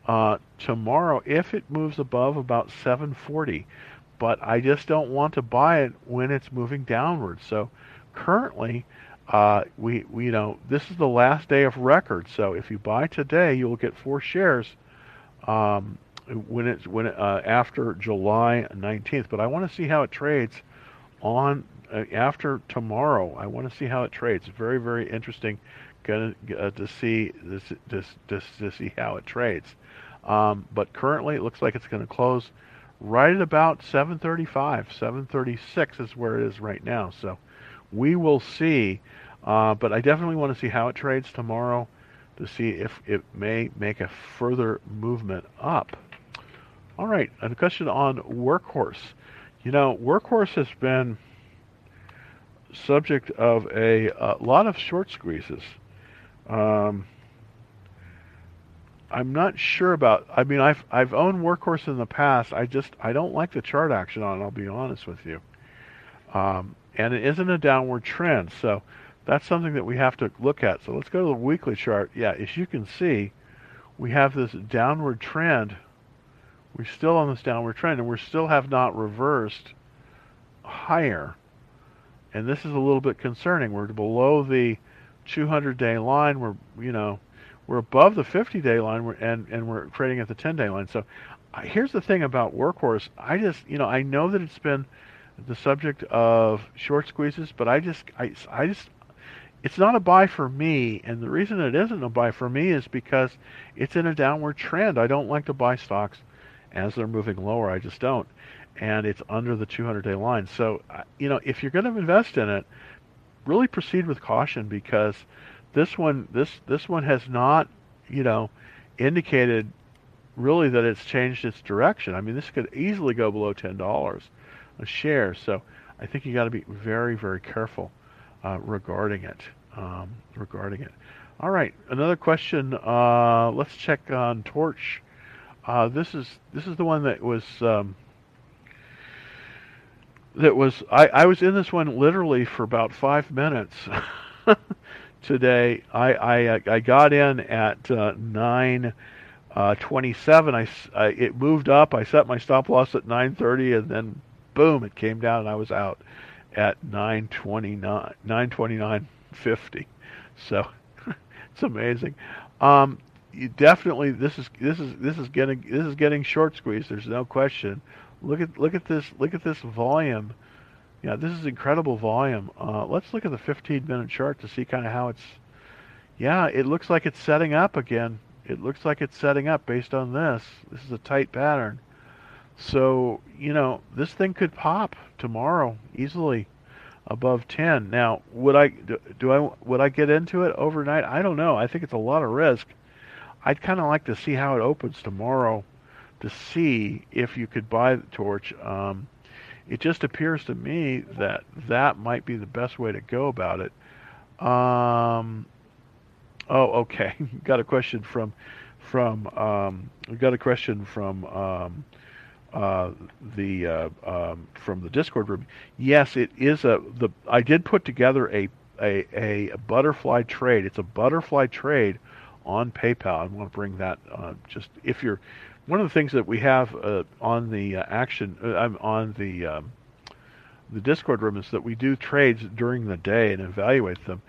uh, tomorrow if it moves above about 740. But I just don't want to buy it when it's moving downward. So currently, uh, we, we, you know, this is the last day of record. So if you buy today, you'll get four shares um, when it's when uh, after July 19th. But I want to see how it trades on uh, after tomorrow. I want to see how it trades. Very very interesting. Gonna uh, to see this, this, this to see how it trades. Um, but currently, it looks like it's going to close right at about 7:35. 7:36 is where it is right now. So we will see. Uh, but I definitely want to see how it trades tomorrow to see if it may make a further movement up. All right, a question on Workhorse. You know, Workhorse has been subject of a, a lot of short squeezes. Um, I'm not sure about. I mean, I've I've owned Workhorse in the past. I just I don't like the chart action on. it, I'll be honest with you. Um, and it isn't a downward trend. So that's something that we have to look at. So let's go to the weekly chart. Yeah, as you can see, we have this downward trend. We're still on this downward trend, and we still have not reversed higher. And this is a little bit concerning. We're below the 200-day line. We're, you know, we're above the 50-day line, and and we're trading at the 10-day line. So here's the thing about Workhorse. I just, you know, I know that it's been the subject of short squeezes, but I just, I, I just, it's not a buy for me, and the reason it isn't a buy for me is because it's in a downward trend. I don't like to buy stocks as they're moving lower. I just don't, and it's under the 200-day line. So, you know, if you're going to invest in it, really proceed with caution because this one, this this one has not, you know, indicated really that it's changed its direction. I mean, this could easily go below ten dollars a share. So I think you got to be very, very careful uh, regarding it. Um, regarding it. All right, another question. Uh, let's check on Torch. Uh, this is this is the one that was um, that was I, I was in this one literally for about five minutes today. I, I I got in at uh, nine uh, twenty seven. I, I it moved up. I set my stop loss at nine thirty, and then boom, it came down and I was out at 929, 929.50. So it's amazing. Um, definitely this is this is this is getting this is getting short squeeze. There's no question. Look at look at this look at this volume. Yeah, this is incredible volume. Uh, let's look at the 15 minute chart to see kind of how it's. Yeah, it looks like it's setting up again. It looks like it's setting up based on this. This is a tight pattern. So, you know, this thing could pop tomorrow easily above 10. Now, would I do I would I get into it overnight? I don't know. I think it's a lot of risk. I'd kind of like to see how it opens tomorrow to see if you could buy the torch. Um, it just appears to me that that might be the best way to go about it. Um, oh, okay. got a question from from um, we got a question from um, uh, the uh, um, from the Discord room. Yes, it is a the. I did put together a a, a butterfly trade. It's a butterfly trade on PayPal. I want to bring that uh, just if you're one of the things that we have uh, on the uh, action I'm on the um, the Discord room is that we do trades during the day and evaluate them.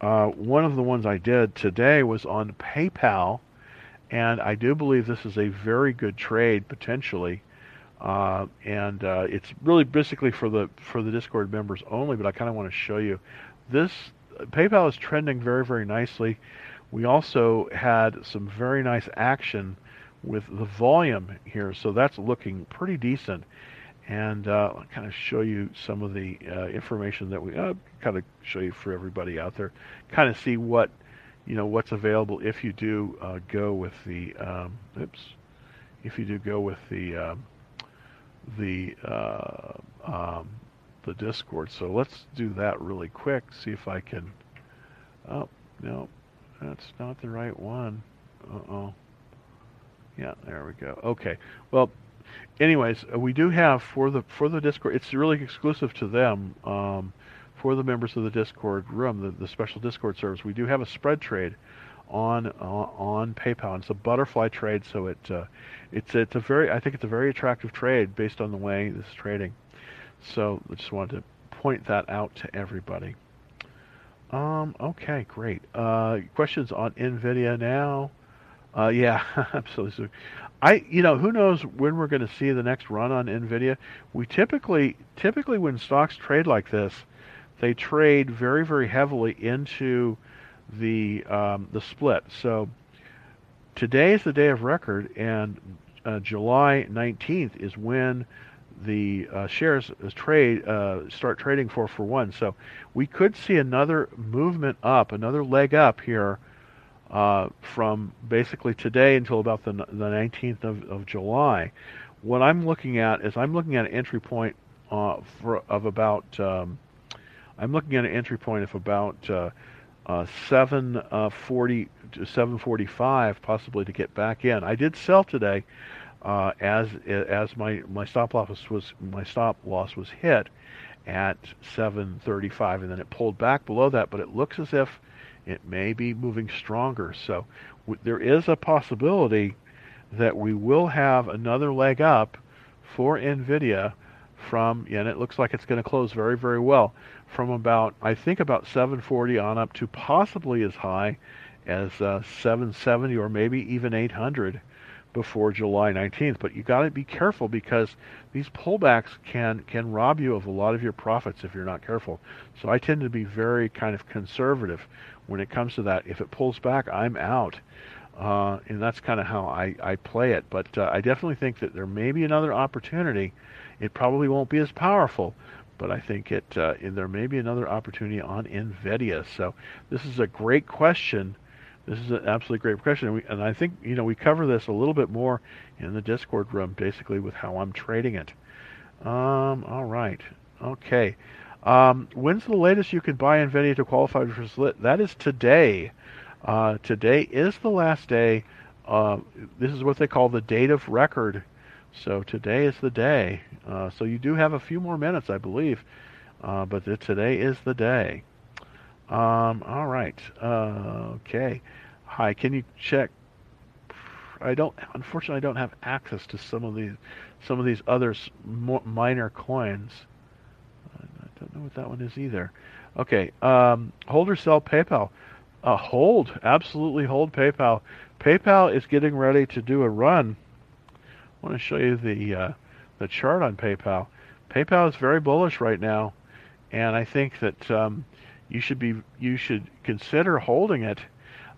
Uh, one of the ones I did today was on PayPal, and I do believe this is a very good trade potentially. Uh, and uh, it's really basically for the for the Discord members only. But I kind of want to show you this PayPal is trending very, very nicely. We also had some very nice action with the volume here, so that's looking pretty decent. And uh, I'll kind of show you some of the uh, information that we uh, kind of show you for everybody out there, kind of see what you know what's available if you do uh, go with the um, oops, if you do go with the um, the uh, um, the Discord. So let's do that really quick. See if I can. Oh no, that's not the right one. Uh oh. Yeah, there we go. Okay. Well, anyways, uh, we do have for the for the Discord. It's really exclusive to them. Um, for the members of the Discord room, the, the special Discord service, we do have a spread trade on uh, on PayPal. It's a butterfly trade, so it uh, it's it's a very I think it's a very attractive trade based on the way this is trading. So I just wanted to point that out to everybody. Um, okay, great. Uh, questions on NVIDIA now? Uh, yeah, absolutely. I, you know, who knows when we're going to see the next run on NVIDIA? We typically, typically when stocks trade like this, they trade very, very heavily into the um, the split. So today is the day of record, and uh, July 19th is when the uh, shares trade uh, start trading for for one. So we could see another movement up, another leg up here uh, from basically today until about the the 19th of, of July. What I'm looking at is I'm looking at an entry point uh, for of about um, I'm looking at an entry point of about uh, uh, 740 to 745 possibly to get back in. I did sell today uh, as as my my stop loss was my stop loss was hit at 735 and then it pulled back below that but it looks as if it may be moving stronger so there is a possibility that we will have another leg up for Nvidia from and it looks like it's going to close very very well from about I think about 740 on up to possibly as high as uh, 770 or maybe even 800 before July 19th. But you got to be careful because these pullbacks can can rob you of a lot of your profits if you're not careful. So I tend to be very kind of conservative when it comes to that. If it pulls back, I'm out. Uh, and that's kind of how I, I play it. But uh, I definitely think that there may be another opportunity. It probably won't be as powerful, but I think it uh, there may be another opportunity on Nvidia. So this is a great question this is an absolutely great question, and, we, and I think you know we cover this a little bit more in the Discord room, basically with how I'm trading it. Um, all right, okay. Um, when's the latest you can buy Nvidia to qualify for split? That is today. Uh, today is the last day. Uh, this is what they call the date of record. So today is the day. Uh, so you do have a few more minutes, I believe, uh, but the, today is the day. Um, all right. Uh, okay. Hi. Can you check? I don't. Unfortunately, I don't have access to some of these some of these other minor coins. I don't know what that one is either. Okay. Um, hold or sell PayPal. Uh, hold. Absolutely hold PayPal. PayPal is getting ready to do a run. I want to show you the uh, the chart on PayPal. PayPal is very bullish right now, and I think that um, you should be you should consider holding it.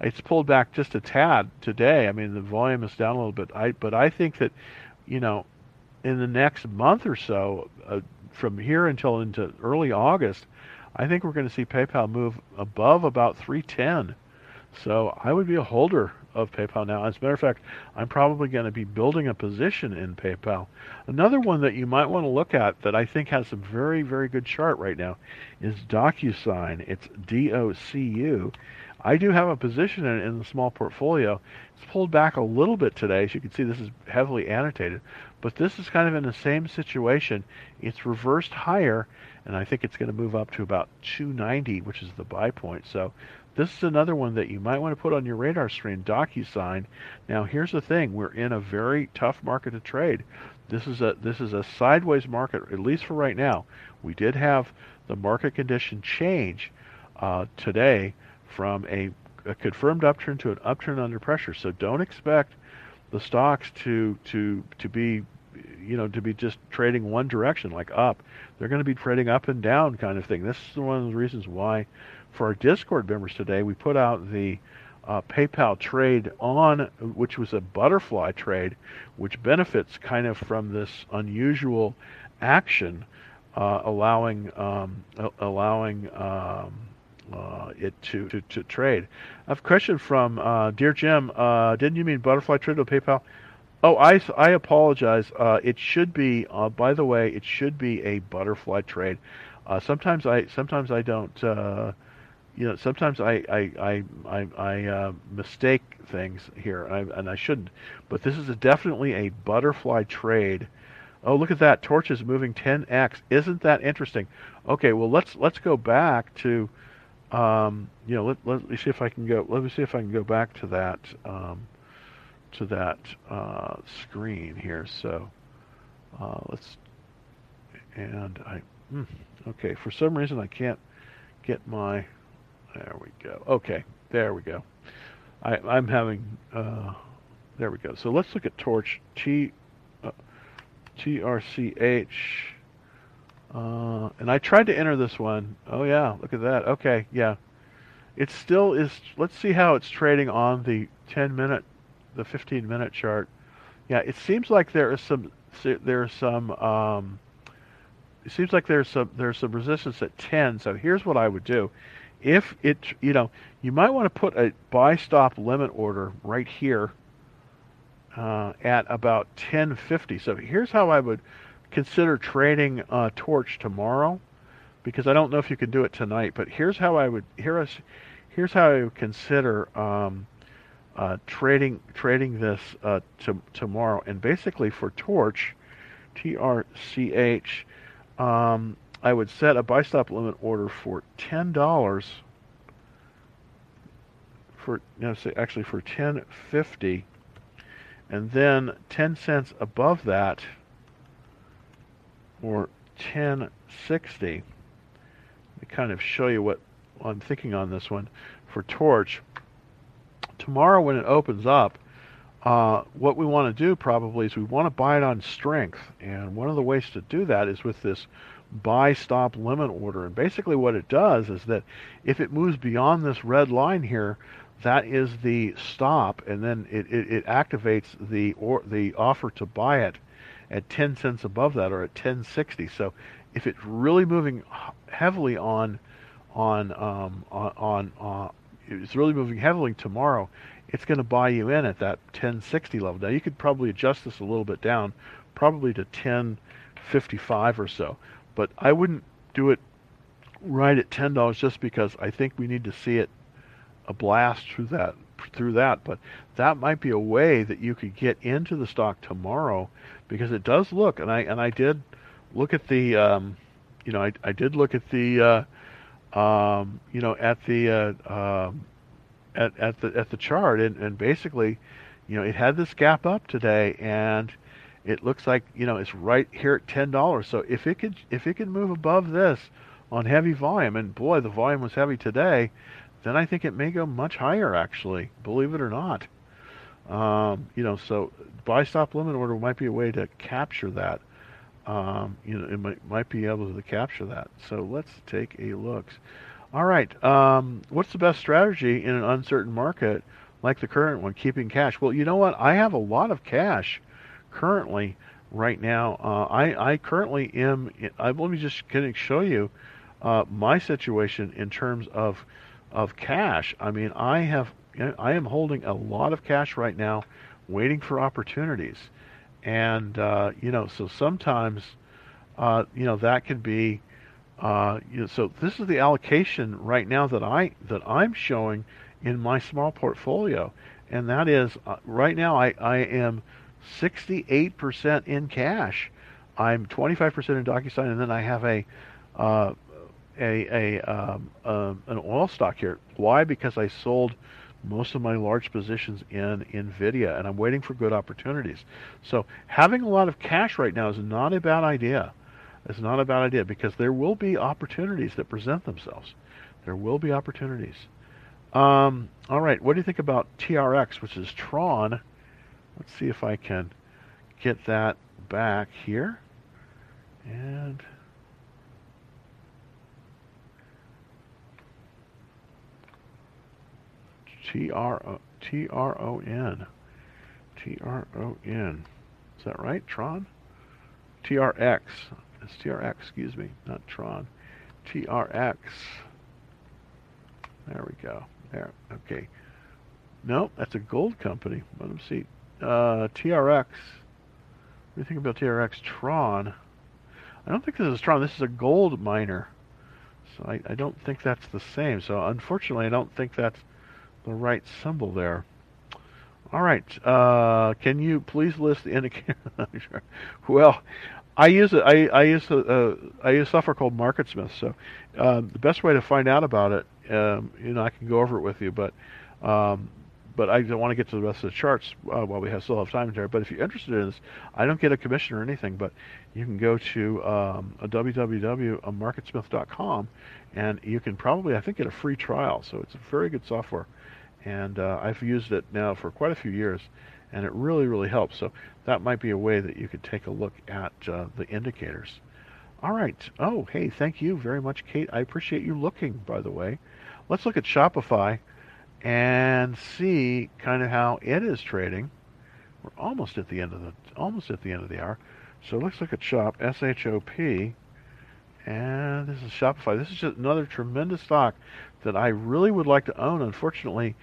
It's pulled back just a tad today. I mean, the volume is down a little bit. I but I think that you know, in the next month or so, uh, from here until into early August, I think we're going to see PayPal move above about 310. So I would be a holder of PayPal now. As a matter of fact, I'm probably going to be building a position in PayPal. Another one that you might want to look at that I think has a very, very good chart right now is DocuSign. It's D-O-C-U. I do have a position in, in the small portfolio. It's pulled back a little bit today. As you can see, this is heavily annotated. But this is kind of in the same situation. It's reversed higher, and I think it's going to move up to about 290, which is the buy point. So this is another one that you might want to put on your radar screen, DocuSign. Now, here's the thing: we're in a very tough market to trade. This is a this is a sideways market, at least for right now. We did have the market condition change uh, today from a, a confirmed upturn to an upturn under pressure. So don't expect the stocks to to to be you know to be just trading one direction like up. They're going to be trading up and down kind of thing. This is one of the reasons why for our Discord members today we put out the uh, PayPal trade on, which was a butterfly trade, which benefits kind of from this unusual action, uh, allowing um, allowing um, uh, it to, to, to, trade. I have a question from uh, Dear Jim. Uh, didn't you mean butterfly trade with PayPal? Oh, I, I apologize. Uh, it should be. by the way, it should be a butterfly trade. sometimes I sometimes I don't you know, sometimes I I I I, I uh, mistake things here, and I, and I shouldn't. But this is a, definitely a butterfly trade. Oh, look at that! Torch is moving 10x. Isn't that interesting? Okay, well let's let's go back to, um, you know, let let me see if I can go. Let me see if I can go back to that um, to that uh, screen here. So uh, let's and I hmm, okay. For some reason I can't get my there we go. Okay, there we go. I, I'm having, uh, there we go. So let's look at torch T, uh, TRCH. Uh, and I tried to enter this one. Oh yeah, look at that. Okay, yeah. It still is, let's see how it's trading on the 10 minute, the 15 minute chart. Yeah, it seems like there is some, there's some, um, it seems like there's some, there's some resistance at 10. So here's what I would do if it, you know, you might want to put a buy stop limit order right here uh, at about 1050. So here's how I would consider trading uh, Torch tomorrow, because I don't know if you can do it tonight. But here's how I would here's here's how I would consider um, uh, trading trading this uh, to, tomorrow. And basically for Torch, T R C H. Um, I would set a buy stop limit order for ten dollars for you know, say actually for ten fifty, and then ten cents above that or ten sixty. To kind of show you what I'm thinking on this one for Torch. Tomorrow when it opens up, uh, what we want to do probably is we want to buy it on strength, and one of the ways to do that is with this buy stop limit order. And basically what it does is that if it moves beyond this red line here, that is the stop, and then it, it, it activates the or the offer to buy it at 10 cents above that or at 1060. So if it's really moving heavily on on um, on, on uh, it's really moving heavily tomorrow, it's going to buy you in at that 1060 level. Now you could probably adjust this a little bit down, probably to 1055 or so. But I wouldn't do it right at ten dollars just because I think we need to see it a blast through that through that. But that might be a way that you could get into the stock tomorrow because it does look and I and I did look at the um, you know I I did look at the uh, um, you know at the uh, um, at at the at the chart and, and basically you know it had this gap up today and it looks like you know it's right here at ten dollars. So if it could if it could move above this on heavy volume, and boy, the volume was heavy today, then I think it may go much higher. Actually, believe it or not, um, you know, so buy stop limit order might be a way to capture that. Um, you know, it might might be able to capture that. So let's take a look. All right, um, what's the best strategy in an uncertain market like the current one? Keeping cash. Well, you know what? I have a lot of cash currently right now. Uh, I, I currently am. I, let me just kind of show you uh, my situation in terms of of cash. I mean, I have I am holding a lot of cash right now, waiting for opportunities, and uh, you know, so sometimes uh, you know that can be. Uh, you know, so this is the allocation right now that I that I'm showing in my small portfolio, and that is uh, right now I, I am 68% in cash. I'm 25% in DocuSign, and then I have a uh, a, a um, uh, an oil stock here. Why? Because I sold most of my large positions in Nvidia, and I'm waiting for good opportunities. So having a lot of cash right now is not a bad idea. It's not a bad idea because there will be opportunities that present themselves. There will be opportunities. Um, all right, what do you think about TRX, which is Tron? Let's see if I can get that back here. And T R O T R O N. T R O N. Is that right? Tron? TRX. It's TRX, excuse me, not Tron. TRX. There we go. There. Okay. No, that's a gold company. Let me see. Uh, TRX. What do you think about TRX? Tron. I don't think this is Tron. This is a gold miner. So I, I don't think that's the same. So unfortunately, I don't think that's the right symbol there. All right. Uh, can you please list the indicator? well, I use it. I, I use a, uh, I use software called MarketSmith. So um, the best way to find out about it, um, you know, I can go over it with you, but um, but I don't want to get to the rest of the charts uh, while we have, still have time there. But if you're interested in this, I don't get a commission or anything, but you can go to um, www.marketsmith.com and you can probably, I think, get a free trial. So it's a very good software and uh, I've used it now for quite a few years, and it really, really helps. So that might be a way that you could take a look at uh, the indicators. All right. Oh, hey, thank you very much, Kate. I appreciate you looking, by the way. Let's look at Shopify and see kind of how it is trading. We're almost at the end of the almost at the end of the hour. So let's look at Shop S H O P, and this is Shopify. This is just another tremendous stock that I really would like to own. Unfortunately,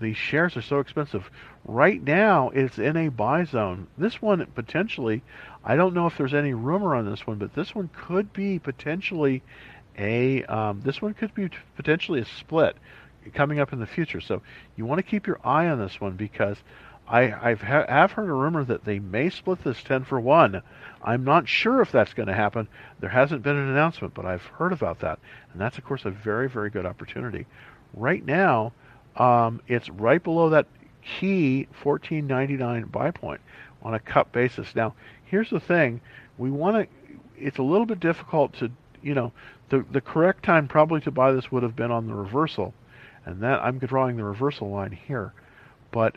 the shares are so expensive. Right now, it's in a buy zone. This one potentially, I don't know if there's any rumor on this one, but this one could be potentially a um, this one could be potentially a split coming up in the future. So you want to keep your eye on this one because I I've ha- have heard a rumor that they may split this 10 for 1. I'm not sure if that's going to happen. There hasn't been an announcement, but I've heard about that. And that's of course a very very good opportunity. Right now, um, it's right below that key 14.99 buy point on a cup basis. Now, here's the thing. We want to it's a little bit difficult to, you know, the the correct time probably to buy this would have been on the reversal. And that I'm drawing the reversal line here. But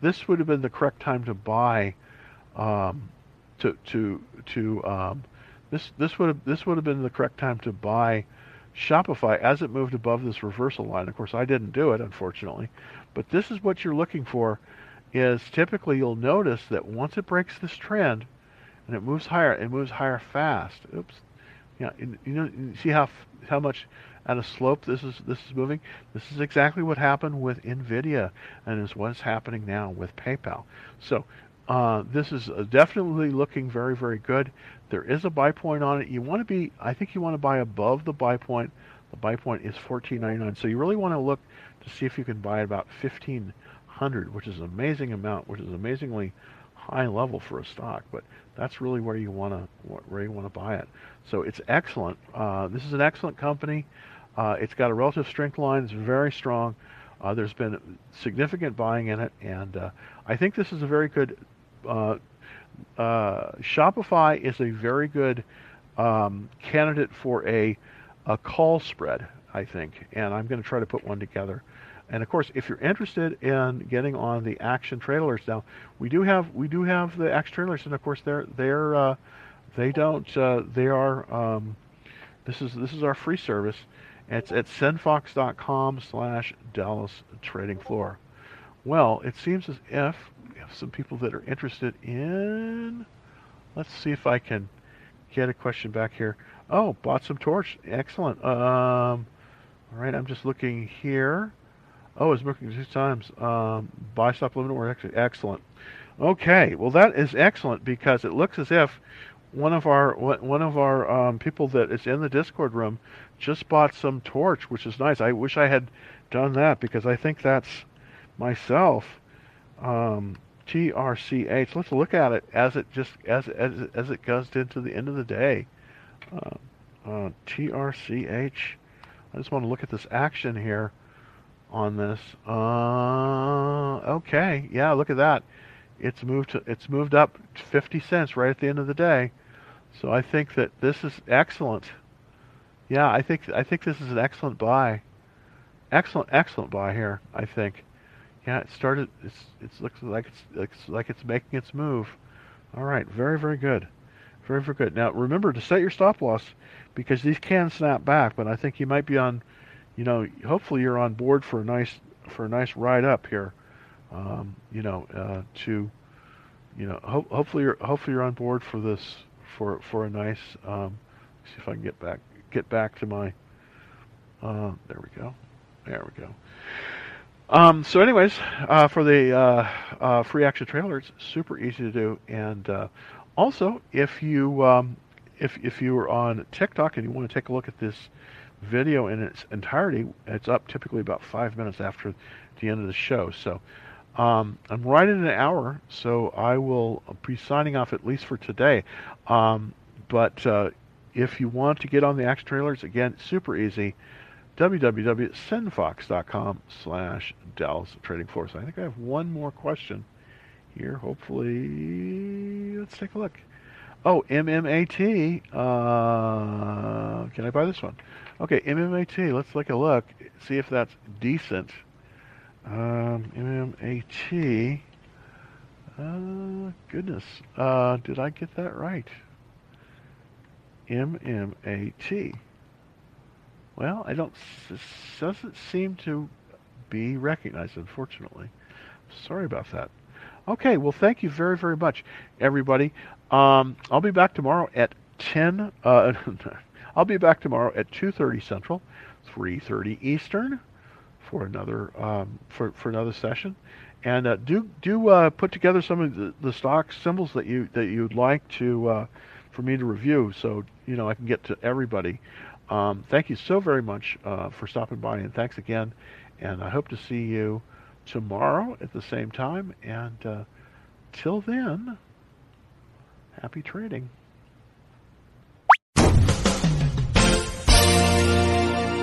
this would have been the correct time to buy um, to to to um, this this would have this would have been the correct time to buy Shopify as it moved above this reversal line. Of course, I didn't do it unfortunately, but this is what you're looking for. Is typically you'll notice that once it breaks this trend and it moves higher, it moves higher fast. Oops, yeah, you know, you see how how much at a slope this is this is moving. This is exactly what happened with Nvidia, and is what's happening now with PayPal. So uh, this is uh, definitely looking very very good. There is a buy point on it. You want to be, I think you want to buy above the buy point. The buy point is 14.99. So you really want to look to see if you can buy at about 1500, which is an amazing amount, which is amazingly high level for a stock. But that's really where you want to where you want to buy it. So it's excellent. Uh, this is an excellent company. Uh, it's got a relative strength line. It's very strong. Uh, there's been significant buying in it, and uh, I think this is a very good. Uh, uh, Shopify is a very good um, candidate for a a call spread, I think, and I'm going to try to put one together. And of course, if you're interested in getting on the action trailers now, we do have we do have the action trailers, and of course they're they're uh, they don't they are um, this is this is our free service it's at sendfox.com slash Dallas Trading Floor. Well, it seems as if we have some people that are interested in. Let's see if I can get a question back here. Oh, bought some torch. Excellent. Um, all right, I'm just looking here. Oh, it's working two times. Um, buy stop limit or excellent. Okay, well that is excellent because it looks as if one of our one of our um, people that is in the Discord room just bought some torch, which is nice. I wish I had done that because I think that's myself. Um, TRCH. Let's look at it as it just as as as it goes into the end of the day. Uh, uh, TRCH. I just want to look at this action here on this. Uh, okay, yeah, look at that. It's moved to, it's moved up 50 cents right at the end of the day. So I think that this is excellent. Yeah, I think I think this is an excellent buy. Excellent, excellent buy here. I think. Yeah, it started. It's it looks like it's, it's like it's making its move. All right, very, very good. Very, very good. Now, remember to set your stop loss because these can snap back, but I think you might be on, you know, hopefully you're on board for a nice for a nice ride up here. Um, you know, uh, to, you know, ho- hopefully you're hopefully you're on board for this for for a nice. Um, see if I can get back get back to my. Uh, there we go. There we go. Um, so, anyways, uh, for the uh, uh, free action trailer, it's super easy to do. And uh, also, if you um, if if you are on TikTok and you want to take a look at this video in its entirety, it's up typically about five minutes after the end of the show. So, um, I'm right in an hour, so I will be signing off at least for today. Um, but uh, if you want to get on the action trailers, again, super easy www.sendfox.com slash Dallas Trading Floor. So I think I have one more question here. Hopefully, let's take a look. Oh, MMAT. Uh, can I buy this one? Okay, MMAT. Let's take a look. See if that's decent. Um, MMAT. Uh, goodness. Uh, did I get that right? MMAT. Well, I don't. This doesn't seem to be recognized, unfortunately. Sorry about that. Okay, well, thank you very, very much, everybody. Um, I'll be back tomorrow at 10. Uh, I'll be back tomorrow at 2:30 Central, 3:30 Eastern, for another um, for for another session. And uh, do do uh, put together some of the, the stock symbols that you that you'd like to uh, for me to review, so you know I can get to everybody. Um, thank you so very much uh, for stopping by, and thanks again. And I hope to see you tomorrow at the same time. And uh, till then, happy trading.